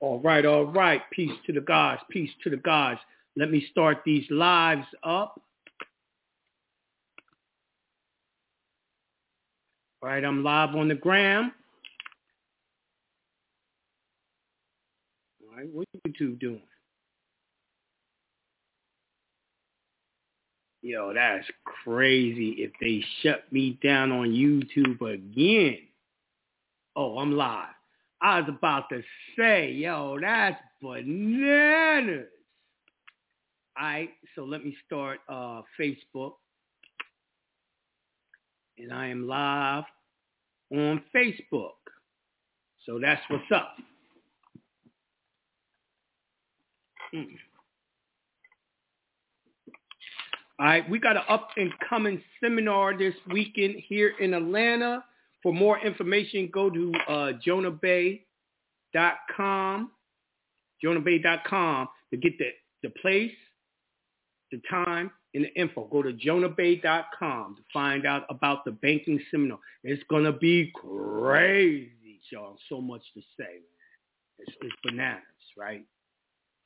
All right, all right. Peace to the gods. Peace to the gods. Let me start these lives up. All right, I'm live on the gram. All right, What you two doing? Yo, that's crazy if they shut me down on YouTube again. Oh, I'm live. I was about to say, yo, that's bananas. All right, so let me start uh, Facebook. And I am live on Facebook. So that's what's up. Mm. All right, we got an up and coming seminar this weekend here in Atlanta. For more information, go to uh, jonahbey.com, jonahbey.com to get the, the place, the time, and the info. Go to jonahbey.com to find out about the banking seminar. It's going to be crazy, y'all. So much to say. It's, it's bananas, right?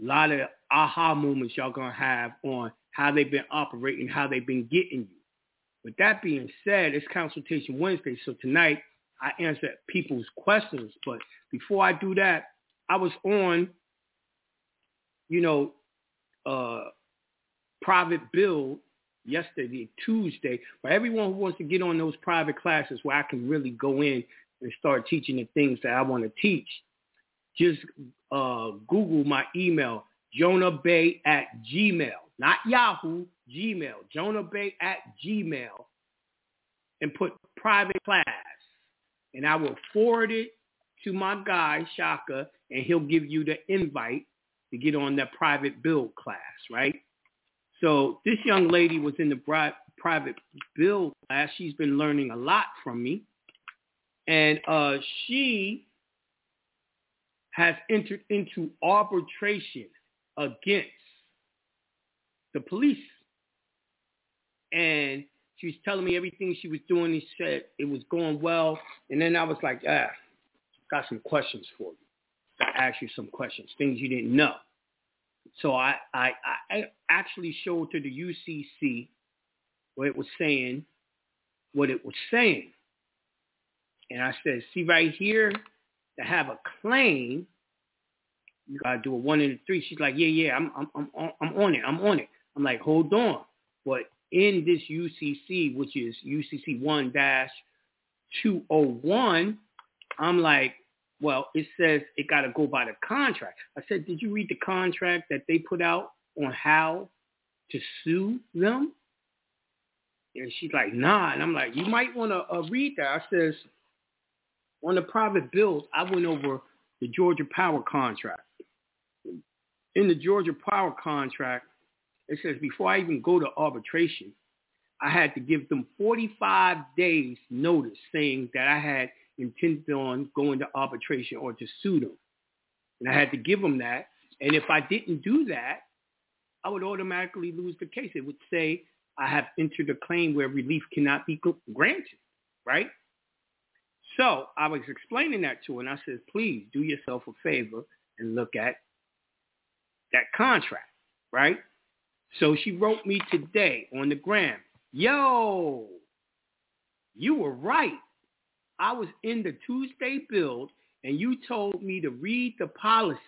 a lot of aha moments y'all gonna have on how they've been operating, how they've been getting you. With that being said, it's consultation Wednesday, so tonight I answer people's questions. But before I do that, I was on, you know, uh, private build yesterday, Tuesday, for everyone who wants to get on those private classes where I can really go in and start teaching the things that I want to teach just uh, Google my email, Jonah Bey at Gmail, not Yahoo, Gmail, Jonah Bey at Gmail, and put private class. And I will forward it to my guy, Shaka, and he'll give you the invite to get on that private build class, right? So this young lady was in the bri- private build class. She's been learning a lot from me. And uh, she has entered into arbitration against the police. And she was telling me everything she was doing. He said it was going well. And then I was like, ah, got some questions for you. I to ask you some questions, things you didn't know. So I, I, I actually showed to the UCC where it was saying what it was saying. And I said, see right here, to have a claim, you gotta do a one and a three. She's like, yeah, yeah, I'm, I'm, I'm, I'm on it, I'm on it. I'm like, hold on. But in this UCC, which is UCC one dash two oh one, I'm like, well, it says it got to go by the contract. I said, did you read the contract that they put out on how to sue them? And she's like, nah. And I'm like, you might want to uh, read that. I says, on the private bills, I went over the Georgia Power contract. In the Georgia Power contract, it says before I even go to arbitration, I had to give them 45 days notice saying that I had intended on going to arbitration or to sue them. And I had to give them that. And if I didn't do that, I would automatically lose the case. It would say I have entered a claim where relief cannot be granted, right? So I was explaining that to her, and I said, please do yourself a favor and look at that contract, right? So she wrote me today on the gram, yo, you were right. I was in the Tuesday build, and you told me to read the policy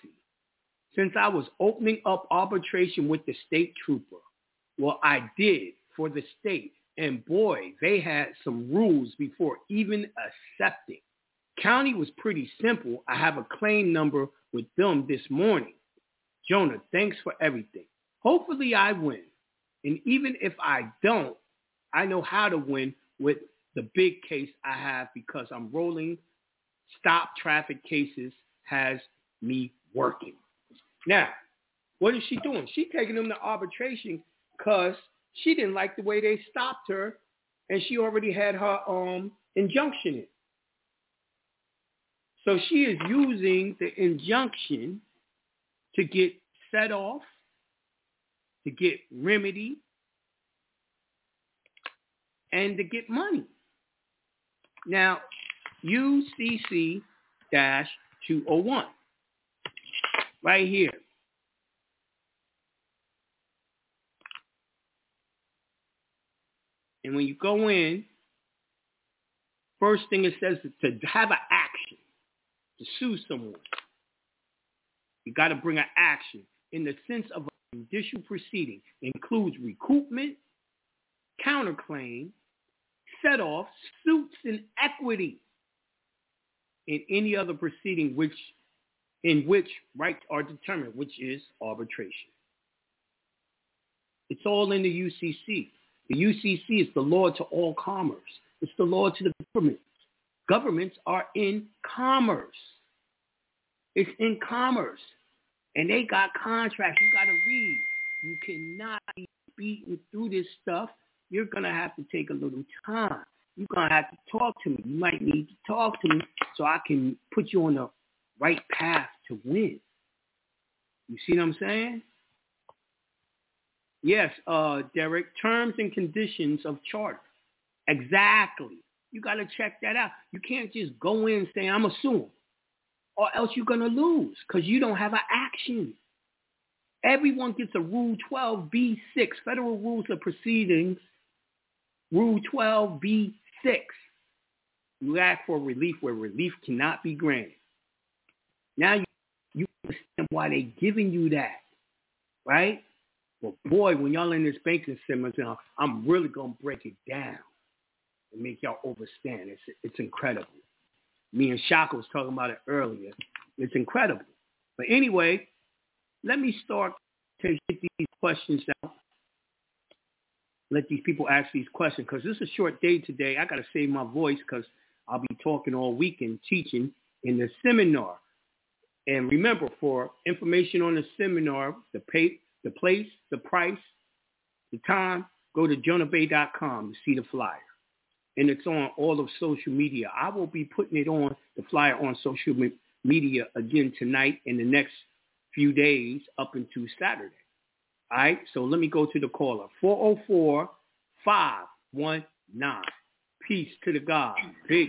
since I was opening up arbitration with the state trooper. Well, I did for the state. And boy, they had some rules before even accepting. County was pretty simple. I have a claim number with them this morning. Jonah, thanks for everything. Hopefully I win. And even if I don't, I know how to win with the big case I have because I'm rolling stop traffic cases has me working. Now, what is she doing? She taking them to arbitration because she didn't like the way they stopped her and she already had her um, injunction in. So she is using the injunction to get set off, to get remedy, and to get money. Now, UCC-201, right here. And when you go in, first thing it says to have an action, to sue someone. You got to bring an action in the sense of judicial proceeding. Includes recoupment, counterclaim, set-off, suits in equity, in any other proceeding which in which rights are determined, which is arbitration. It's all in the UCC. The UCC is the law to all commerce. It's the law to the governments. Governments are in commerce. It's in commerce. And they got contracts. You got to read. You cannot be beaten through this stuff. You're going to have to take a little time. You're going to have to talk to me. You might need to talk to me so I can put you on the right path to win. You see what I'm saying? Yes, uh, Derek, terms and conditions of charter. Exactly. You got to check that out. You can't just go in and say, I'm assuming, or else you're going to lose because you don't have an action. Everyone gets a Rule 12B6, Federal Rules of Proceedings, Rule 12B6. You ask for relief where relief cannot be granted. Now you, you understand why they're giving you that, right? But boy, when y'all in this banking seminar, I'm really gonna break it down and make y'all understand. It's it's incredible. Me and Shaka was talking about it earlier. It's incredible. But anyway, let me start to get these questions out. Let these people ask these questions because this is a short day today. I got to save my voice because I'll be talking all weekend teaching in the seminar. And remember, for information on the seminar, the pay, the place, the price, the time, go to jonahbey.com to see the flyer. And it's on all of social media. I will be putting it on the flyer on social media again tonight in the next few days up until Saturday. All right, so let me go to the caller. 404-519. Peace to the God. Peace.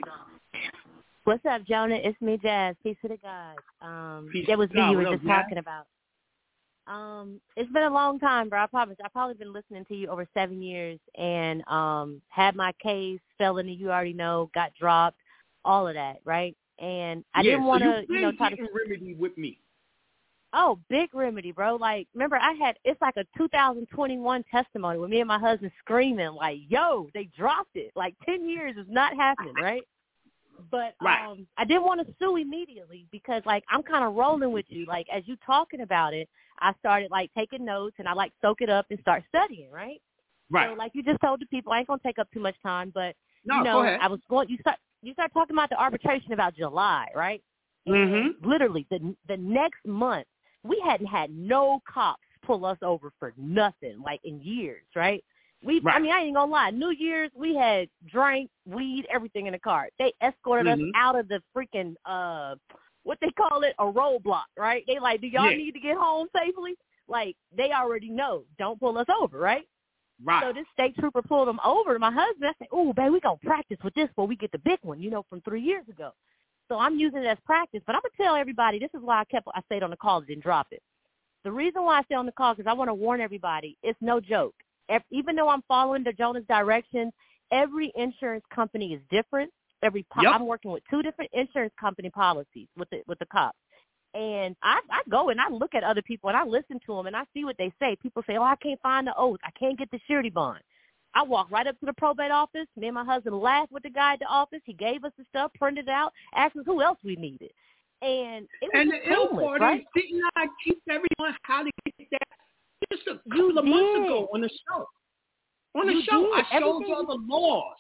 What's up, Jonah? It's me, Jazz. Peace to the God. Um, Peace that was me you were just talking about. Um, it's been a long time, bro. I promise. I've probably been listening to you over seven years, and um, had my case, felony, you already know, got dropped, all of that, right? And I yeah, didn't want to, you, you know, try to remedy with me. Oh, big remedy, bro. Like, remember, I had it's like a 2021 testimony with me and my husband screaming, like, "Yo, they dropped it!" Like, ten years is not happening, right? But right. um I didn't want to sue immediately because like I'm kind of rolling with you. Like as you talking about it, I started like taking notes and I like soak it up and start studying, right? Right. So like you just told the people, I ain't gonna take up too much time, but no, you know. I was going. You start you start talking about the arbitration about July, right? Mm-hmm. Literally the the next month, we hadn't had no cops pull us over for nothing, like in years, right? We, right. I mean, I ain't gonna lie. New Year's, we had drink, weed, everything in the car. They escorted mm-hmm. us out of the freaking uh, what they call it, a roadblock, right? They like, do y'all yeah. need to get home safely? Like they already know, don't pull us over, right? Right. So this state trooper pulled them over. My husband, I said, "Oh, babe, we gonna practice with this before we get the big one, you know, from three years ago." So I'm using it as practice. But I'm gonna tell everybody this is why I kept I stayed on the call and didn't drop it. The reason why I stay on the call is I want to warn everybody. It's no joke. Even though I'm following the Jonah's directions, every insurance company is different. Every po- yep. I'm working with two different insurance company policies with the with the cops. And I, I go and I look at other people and I listen to them and I see what they say. People say, "Oh, I can't find the oath. I can't get the surety bond." I walked right up to the probate office. Me and my husband laughed with the guy at the office. He gave us the stuff, printed it out, asked us who else we needed. And it was and the ill part right? is, didn't I teach everyone how to get that just a couple of months ago on the show? On the you show, did. I showed y'all the laws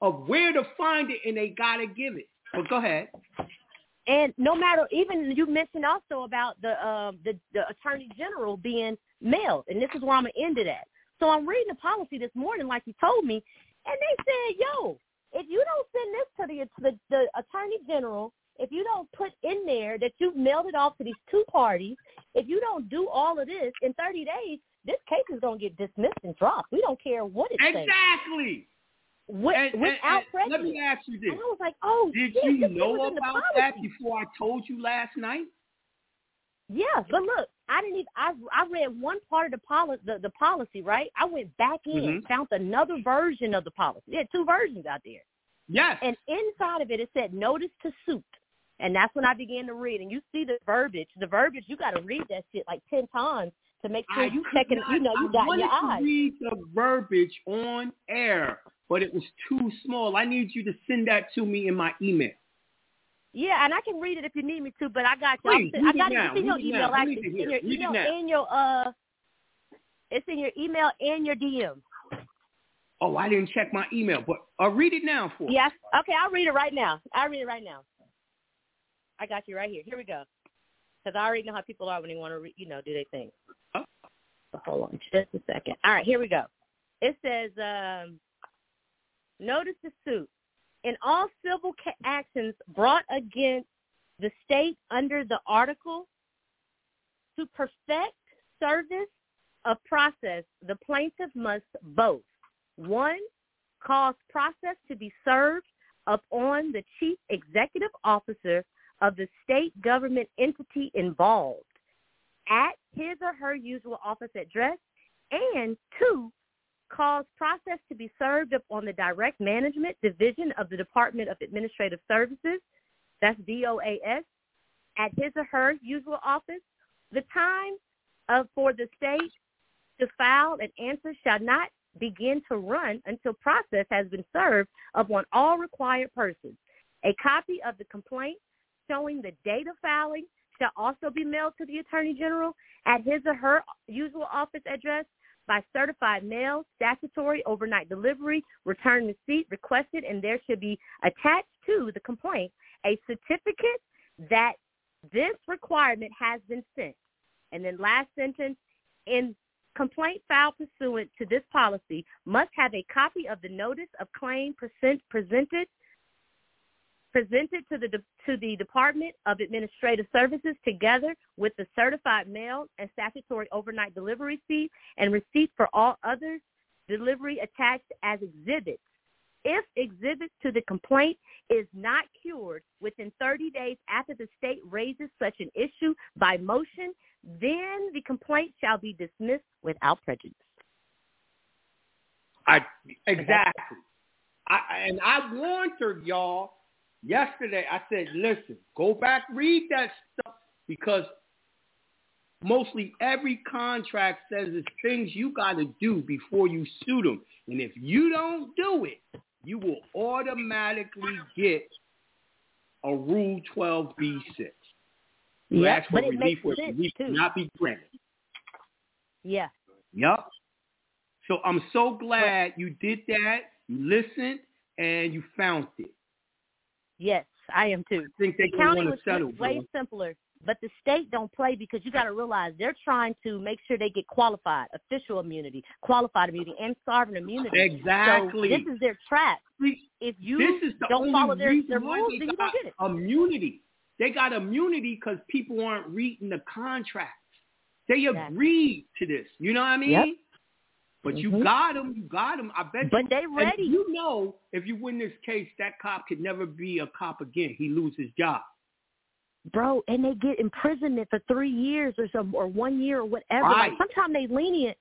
of where to find it, and they gotta give it. But go ahead. And no matter, even you mentioned also about the uh, the the attorney general being mailed, and this is where I'm gonna end it at. So I'm reading the policy this morning, like you told me, and they said, "Yo, if you don't send this to the the, the attorney general, if you don't put in there that you've mailed it off to these two parties, if you don't do all of this in 30 days, this case is gonna get dismissed and dropped. We don't care what it exactly. says." Exactly. With, and, without and, prejudice. Let me ask you this. And I was like, oh, Did you know about that before I told you last night? Yeah, but look, I didn't even. I I read one part of the policy, the, the policy, right? I went back in, Mhm. found another version of the policy. There two versions out there, Yes. and inside of it, it said notice to suit, and that's when I began to read. And you see the verbiage. The verbiage, you got to read that shit like ten times to make sure I you checking. not- You know, you I got your to eyes. read the verbiage on air, but it was too small. I need you to send that to me in my email. Yeah, and I can read it if you need me to, but I got you. Please, I got it. It's in your email. I actually. It's in your. Read email and your uh, it's in your email and your DM. Oh, I didn't check my email, but uh, read it now for. Yes. Okay, I'll read it right now. I'll read it right now. I got you right here. Here we go. Because I already know how people are when they want to, re- you know, do their thing. Huh? So hold on just a second. All right, here we go. It says, um, notice the suit. In all civil ca- actions brought against the state under the article, to perfect service of process, the plaintiff must both, one, cause process to be served upon the chief executive officer of the state government entity involved at his or her usual office address, and two, cause process to be served upon the direct management division of the Department of Administrative Services, that's DOAS, at his or her usual office. The time of for the state to file an answer shall not begin to run until process has been served upon all required persons. A copy of the complaint showing the date of filing shall also be mailed to the Attorney General at his or her usual office address by certified mail, statutory overnight delivery, return receipt requested, and there should be attached to the complaint a certificate that this requirement has been sent. And then last sentence, in complaint filed pursuant to this policy must have a copy of the notice of claim present, presented presented to the to the Department of Administrative Services together with the certified mail and statutory overnight delivery receipt and receipt for all other delivery attached as exhibits. If exhibits to the complaint is not cured within 30 days after the state raises such an issue by motion, then the complaint shall be dismissed without prejudice. I exactly. I and I warned her, y'all, yesterday. I said, listen, go back, read that stuff because mostly every contract says it's things you got to do before you sue them, and if you don't do it, you will automatically get a Rule 12b6. You Yeah, ask for but it relief sense relief too. cannot be granted. Yeah. Yup. So I'm so glad you did that. You listened and you found it. Yes, I am too. I think they're going county want was to settle. way bro. simpler. but the state don't play because you got to realize they're trying to make sure they get qualified, official immunity, qualified immunity, and sovereign immunity. Exactly. So this is their trap. If you this is the don't follow their, their rules, then you don't get it. Immunity. They got immunity because people aren't reading the contracts. They agreed to this. You know what I mean? Yep. But mm-hmm. you got them. You got them. I bet but you. they ready. you know, if you win this case, that cop could never be a cop again. He loses his job bro, and they get imprisonment for three years or some or one year or whatever. Right. Like sometimes they lenient,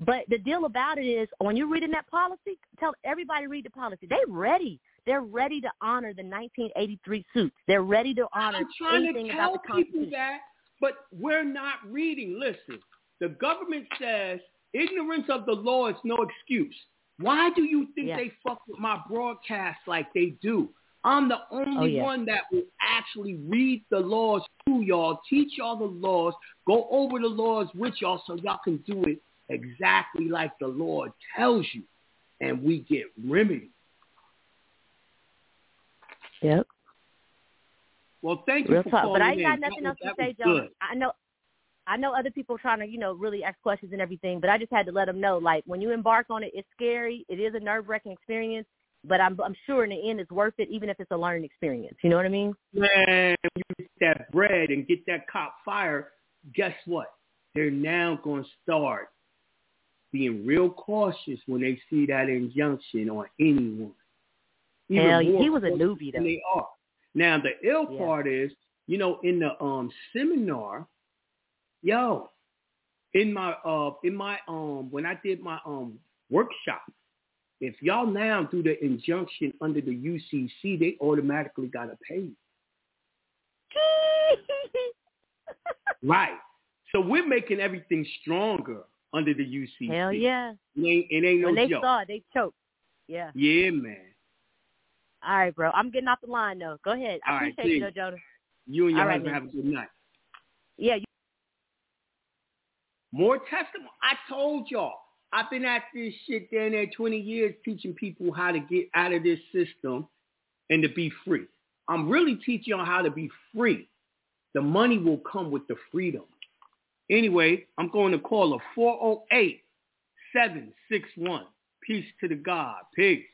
but the deal about it is when you're reading that policy, tell everybody read the policy. They ready. They're ready to honor the 1983 suits. They're ready to honor I'm trying anything to tell about the people that, but we're not reading. Listen, the government says ignorance of the law is no excuse. Why do you think yeah. they fuck with my broadcast like they do? I'm the only oh, yeah. one that will actually read the laws to y'all, teach y'all the laws, go over the laws with y'all so y'all can do it exactly like the Lord tells you. And we get remedy. Yep. Well, thank you Real for talk. But I ain't in. got nothing else to say, Joe. I know I know other people trying to, you know, really ask questions and everything, but I just had to let them know, like, when you embark on it, it's scary. It is a nerve-wracking experience but I'm I'm sure in the end it's worth it, even if it's a learning experience. You know what I mean? Man, you get that bread and get that cop fire, Guess what? They're now going to start being real cautious when they see that injunction on anyone. Even Hell, he was a newbie though. They are. Now the ill Yeah. part is, you know, in the um seminar, yo, in my uh in my um when I did my um workshop, if y'all now do the injunction under the UCC, they automatically got to pay. right. So we're making everything stronger under the UCC. Hell yeah. It ain't, it ain't when no they joke. saw it, they choked. Yeah. Yeah, man. All right, bro. I'm getting off the line though. Go ahead. I All right, appreciate you, please. though, Jonah. You and your All right, husband man. have a good night. Yeah. You, More testimony. I told y'all. I've been at this shit down there 20 years teaching people how to get out of this system and to be free. I'm really teaching y'all how to be free. The money will come with the freedom. Anyway, I'm going to call a 408-761. Peace to the God. Peace.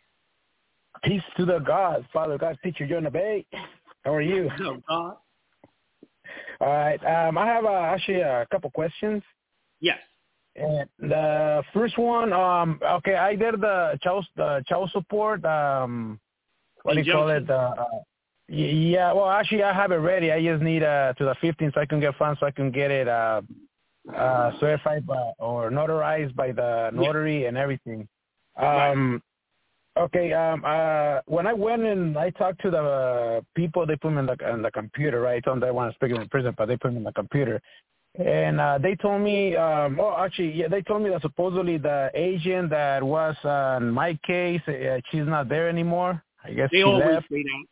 Peace to the God, Father God, teacher the Bay. How are you? Up, God? All right. Um, I have uh, actually a couple questions. Yes. And the first one, um, okay, I did the child the child support. Um, what do you call it? Uh, yeah. Well, actually, I have it ready. I just need uh to the 15th so I can get funds so I can get it uh, uh certified by, or notarized by the notary and everything. Um, Okay. Um. Uh. When I went and I talked to the uh, people, they put me in the in the computer, right? I told them they want to speak in prison, but they put me in the computer, and uh, they told me. Um. Oh, actually, yeah, they told me that supposedly the agent that was on my case, uh, she's not there anymore. I guess They she always left. say that.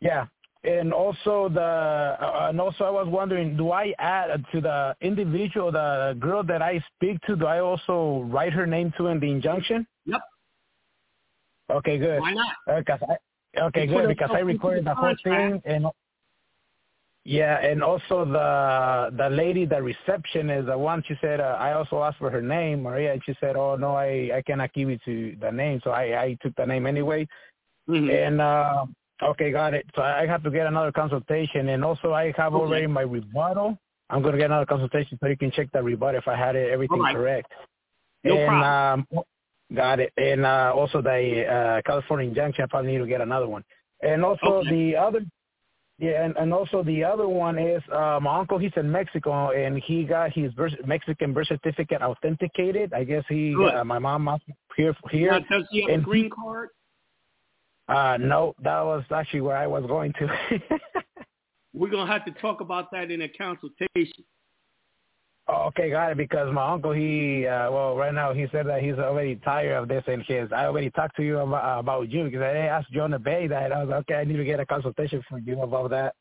Yeah. And also the uh, and also I was wondering, do I add to the individual, the girl that I speak to, do I also write her name to in the injunction? Yep. Okay, good. Why not? Because I, okay, good because I recorded a the whole thing and yeah, and also the the lady, the receptionist, the one she said uh, I also asked for her name, Maria, and she said, oh no, I I cannot give you to the name, so I I took the name anyway. Mhm. And uh, okay, got it. So I have to get another consultation, and also I have Okay. already my rebuttal. I'm going to get another consultation so you can check the rebuttal if I had it, everything right. correct. No and, problem. Um, got it. And uh, also the uh, California injunction, I probably need to get another one. And also Okay. the other, yeah, and, and also the other one is uh, my uncle. He's in Mexico, and he got his birth, Mexican birth certificate authenticated. I guess he, Good. uh, my mom asked here here. Now, does he have a green card? Uh, no, that was actually where I was going to. We're going to have to talk about that in a consultation. Okay, got it. Because my uncle, he, uh, well, right now he said that he's already tired of this, and his. I already talked to you about, about you because I asked Jonah Bey that. I was like, okay, I need to get a consultation from you about that.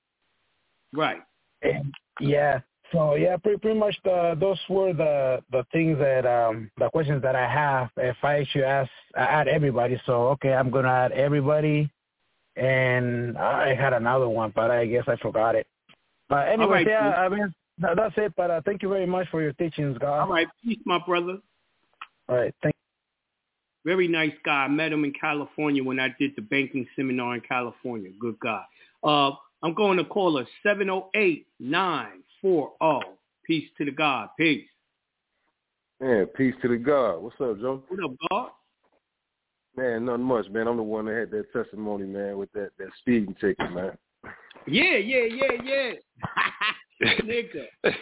Right. And yeah, so yeah, pretty pretty much the those were the the things that um the questions that I have. If I should ask, I add everybody. So okay, I'm gonna add everybody, and I had another one, but I guess I forgot it. But anyway, right, yeah, I mean, that's it. But uh, thank you very much for your teachings, God. All right, peace, my brother. All right, thank. Very nice guy. I met him in California when I did the banking seminar in California. Good guy. Uh, I'm going to call her 708-940. Peace to the God. Peace. Man, peace to the God. What's up, Joe? What up, God? Man, nothing much, man. I'm the one that had that testimony, man, with that, that speeding ticket, man. Yeah, yeah, yeah, yeah. Nigga.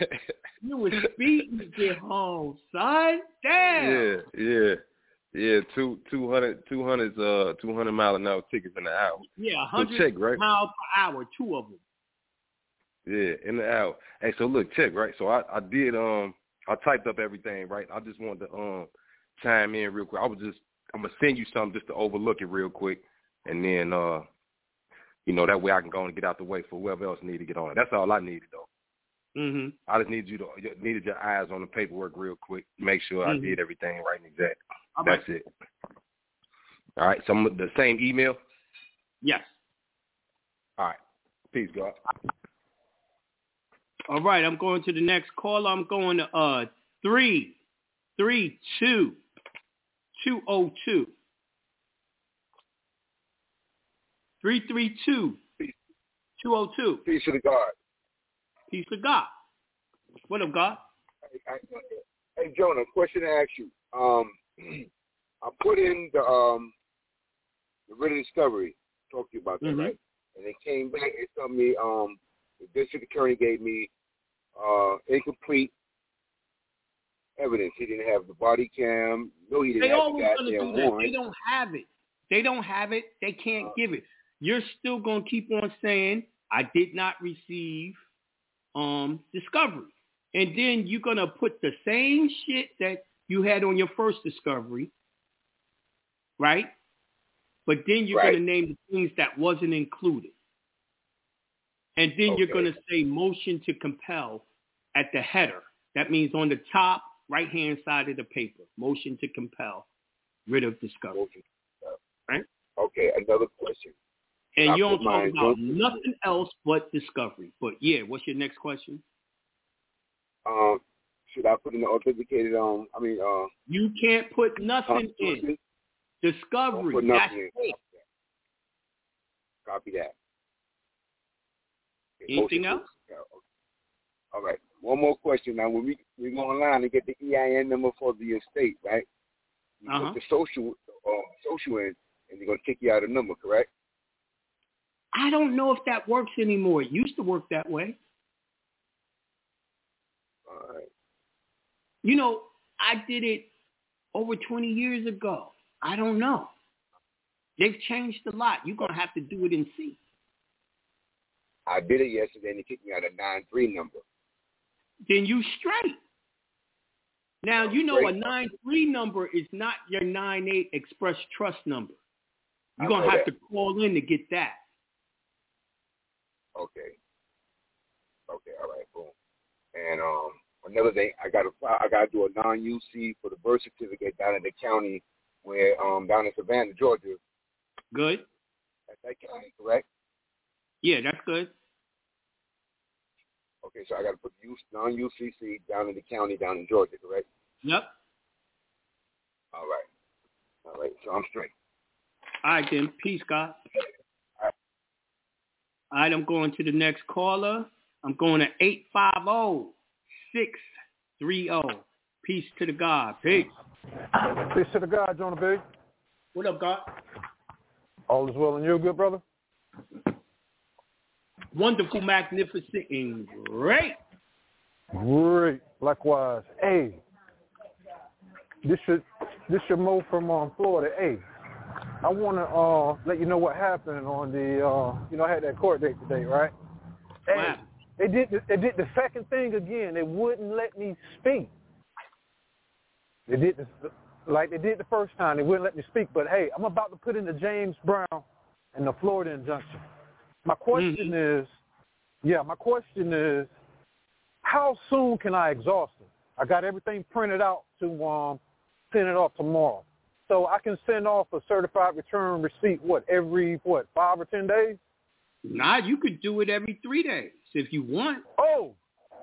you was speeding to get home, son. Damn. Yeah, yeah. Yeah, two two hundred two hundred uh two hundred mile an hour tickets in the hour. Yeah, hundred so right? miles per hour, two of them. Yeah, in the hour. Hey, so look, check right. So I I did um I typed up everything right. I just wanted to um chime in real quick. I was just I'm gonna send you something just to overlook it real quick, and then uh you know that way I can go and get out the way for whoever else need to get on it. That's all I needed though. Mhm. I just needed you to needed your eyes on the paperwork real quick, make sure mm-hmm. I did everything right and exact. All That's right. it. All right. So the same email. Yes. All right. Peace, God. All right. I'm going to the next call. I'm going to uh three, three, two, two oh two. Three three two two oh two. Peace to the God. Peace to God. What up, God? Hey, hey Jonah, question to ask you. Um, I put in the um the written discovery. Talk to you about that, mm-hmm. right? And they came back and told me um the district attorney gave me uh incomplete evidence. He didn't have the body cam. No, he didn't they have always the gonna do that. They don't have it. They don't have it. They can't uh, give it. You're still gonna keep on saying I did not receive um discovery. And then you're gonna put the same shit that you had on your first discovery, right? But then you're right. going to name the things that wasn't included. And then okay. you're going to say motion to compel at the header. That means on the top right-hand side of the paper, motion to compel writ of discovery. Right? Okay, another question. And you don't talk about nothing else but discovery. But yeah, what's your next question? Um, should I put in the authenticated? Um, I mean, uh, you can't put nothing in. Discovery. Put nothing in. It. Copy that. Okay, Anything else? Yeah, okay. All right. One more question. Now, when we we go online and get the EIN number for the estate, right? You uh-huh. put the social uh, social in, and they're gonna kick you out a number, correct? I don't know if that works anymore. It used to work that way. All right. You know, I did it over 20 years ago. I don't know. They've changed a lot. You're going to have to do it and see. I did it yesterday and they kicked me out a 9-3 number. Then you straight. Now, you know a 9-3 number is not your 9-8 Express Trust number. You're going to have that. to call in to get that. Okay. Okay, all right, boom. And um, another thing, I got to I got to do a non-UC for the birth certificate down in the county where um down in Savannah, Georgia. Good. That's that county, correct? Yeah, that's good. Okay, so I got to put non-UCC down in the county down in Georgia, correct? Yep. All right. All right, so I'm straight. All right, then. Peace, God. All right. I'm going to the next caller. I'm going to 850 630. Peace to the God. Peace. Peace to the God, Jonah Bey What up, God? All is well and you, good brother? Wonderful, magnificent, and great. Great. Likewise. Hey, this should this should move from um, Florida. Hey, I want to uh, let you know what happened on the uh, you know I had that court date today, right? Hey, they did the, they did the second thing again. They wouldn't let me speak. They did this like they did the first time. They wouldn't let me speak. But hey, I'm about to put in the James Brown and the Florida injunction. My question mm-hmm. is, yeah, my question is, how soon can I exhaust it? I got everything printed out to um, send it off tomorrow. So I can send off a certified return receipt, what, every, what, five or ten days? Nah, you could do it every three days if you want. Oh,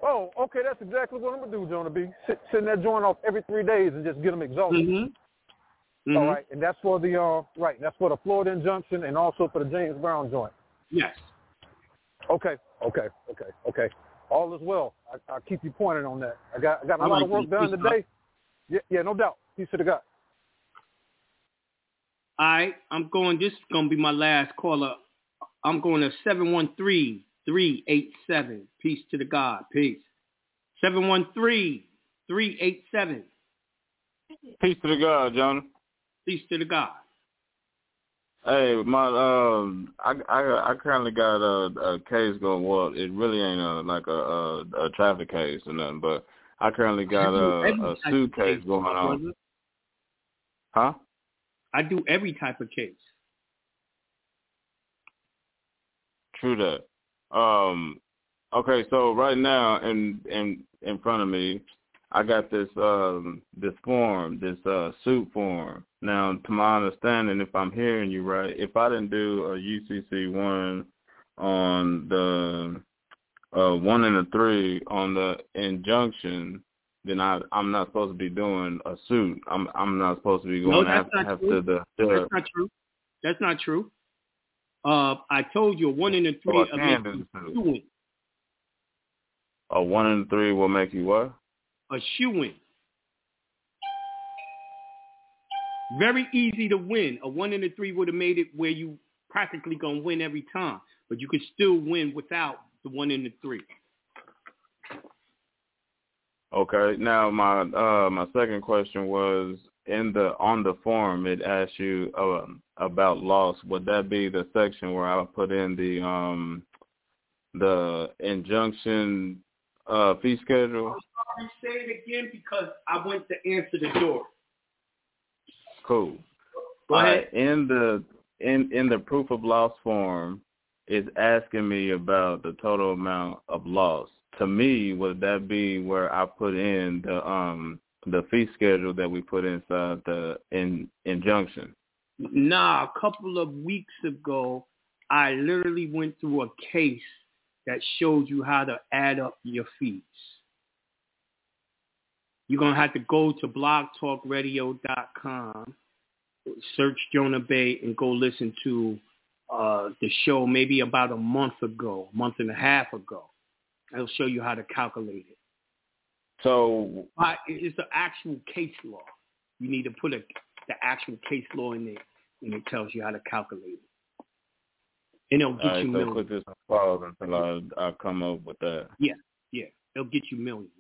oh, okay, that's exactly what I'm gonna do, Jonah Bey Sit, sitting that joint off every three days and just get them exhausted. Mm-hmm. Mm-hmm. All right, and that's for the uh, right. That's for the Florida injunction and also for the James Brown joint. Yes. Okay, okay, okay, okay. All is well. I, will keep you pointed on that. I got I got a I lot like of work done today. Yeah, yeah, no doubt. Peace to the God. All right, I'm going. This is gonna be my last caller. I'm going to seven one three three eight seven. Peace to the God. Peace. Seven one three three eight seven. Peace to the God, John. Peace to the God. Hey, my um, I I I currently got a, a case going. Well, it really ain't a like a, a a traffic case or nothing, but I currently got a, a suit case going on. Huh? I do every type of case. True that. Um, okay, so right now in in in front of me, I got this um this form, this uh suit form. Now, to my understanding, if I'm hearing you right, if I didn't do a UCC one on the uh one and a three on the injunction, then I I'm not supposed to be doing a suit. I'm I'm not supposed to be going no, after, after the, the That's not true. That's not true. Uh, I told you a one in the three oh, of suing. A one in three will make you what? A shoe win. Very easy to win. A one in the three would have made it where you practically gonna win every time, but you could still win without the one in the three. Okay. Now my uh my second question was in the on the form it asks you uh, about loss. Would that be the section where I put in the um the injunction uh fee schedule? I'm sorry, say it again because I went to answer the door. Cool. Go ahead. Uh, in the in in the proof of loss form, it's asking me about the total amount of loss. To me, would that be where I put in the um the fee schedule that we put inside the in injunction? Nah, a couple of weeks ago, I literally went through a case that showed you how to add up your fees. You're to have to go to blogtalkradio.com, search Jonah Bey, and go listen to uh, the show maybe about a month ago, month and a half ago. It'll show you how to calculate it. So it's the actual case law. You need to put a, the actual case law in there, and it tells you how to calculate it. And it'll get right, you so millions. put this pause until I, I come up with that. Yeah, yeah. It'll get you millions.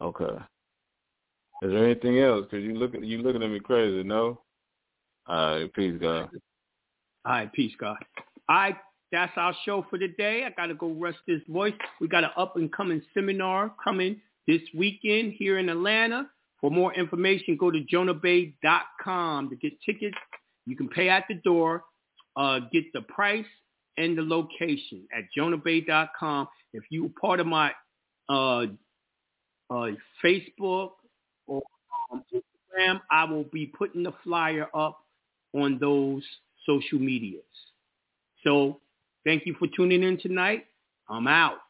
Okay. Is there anything else? Cause you look you looking at me crazy. No. All right. Peace, God. All right. Peace, God. Right. That's our show for today. I got to go rest this voice. We got an up and coming seminar coming this weekend here in Atlanta. For more information, go to jonahbey.com to get tickets. You can pay at the door, uh, get the price and the location at jonahbey.com. If you're part of my uh, uh, Facebook or um, Instagram, I will be putting the flyer up on those social medias. So thank you for tuning in tonight. I'm out.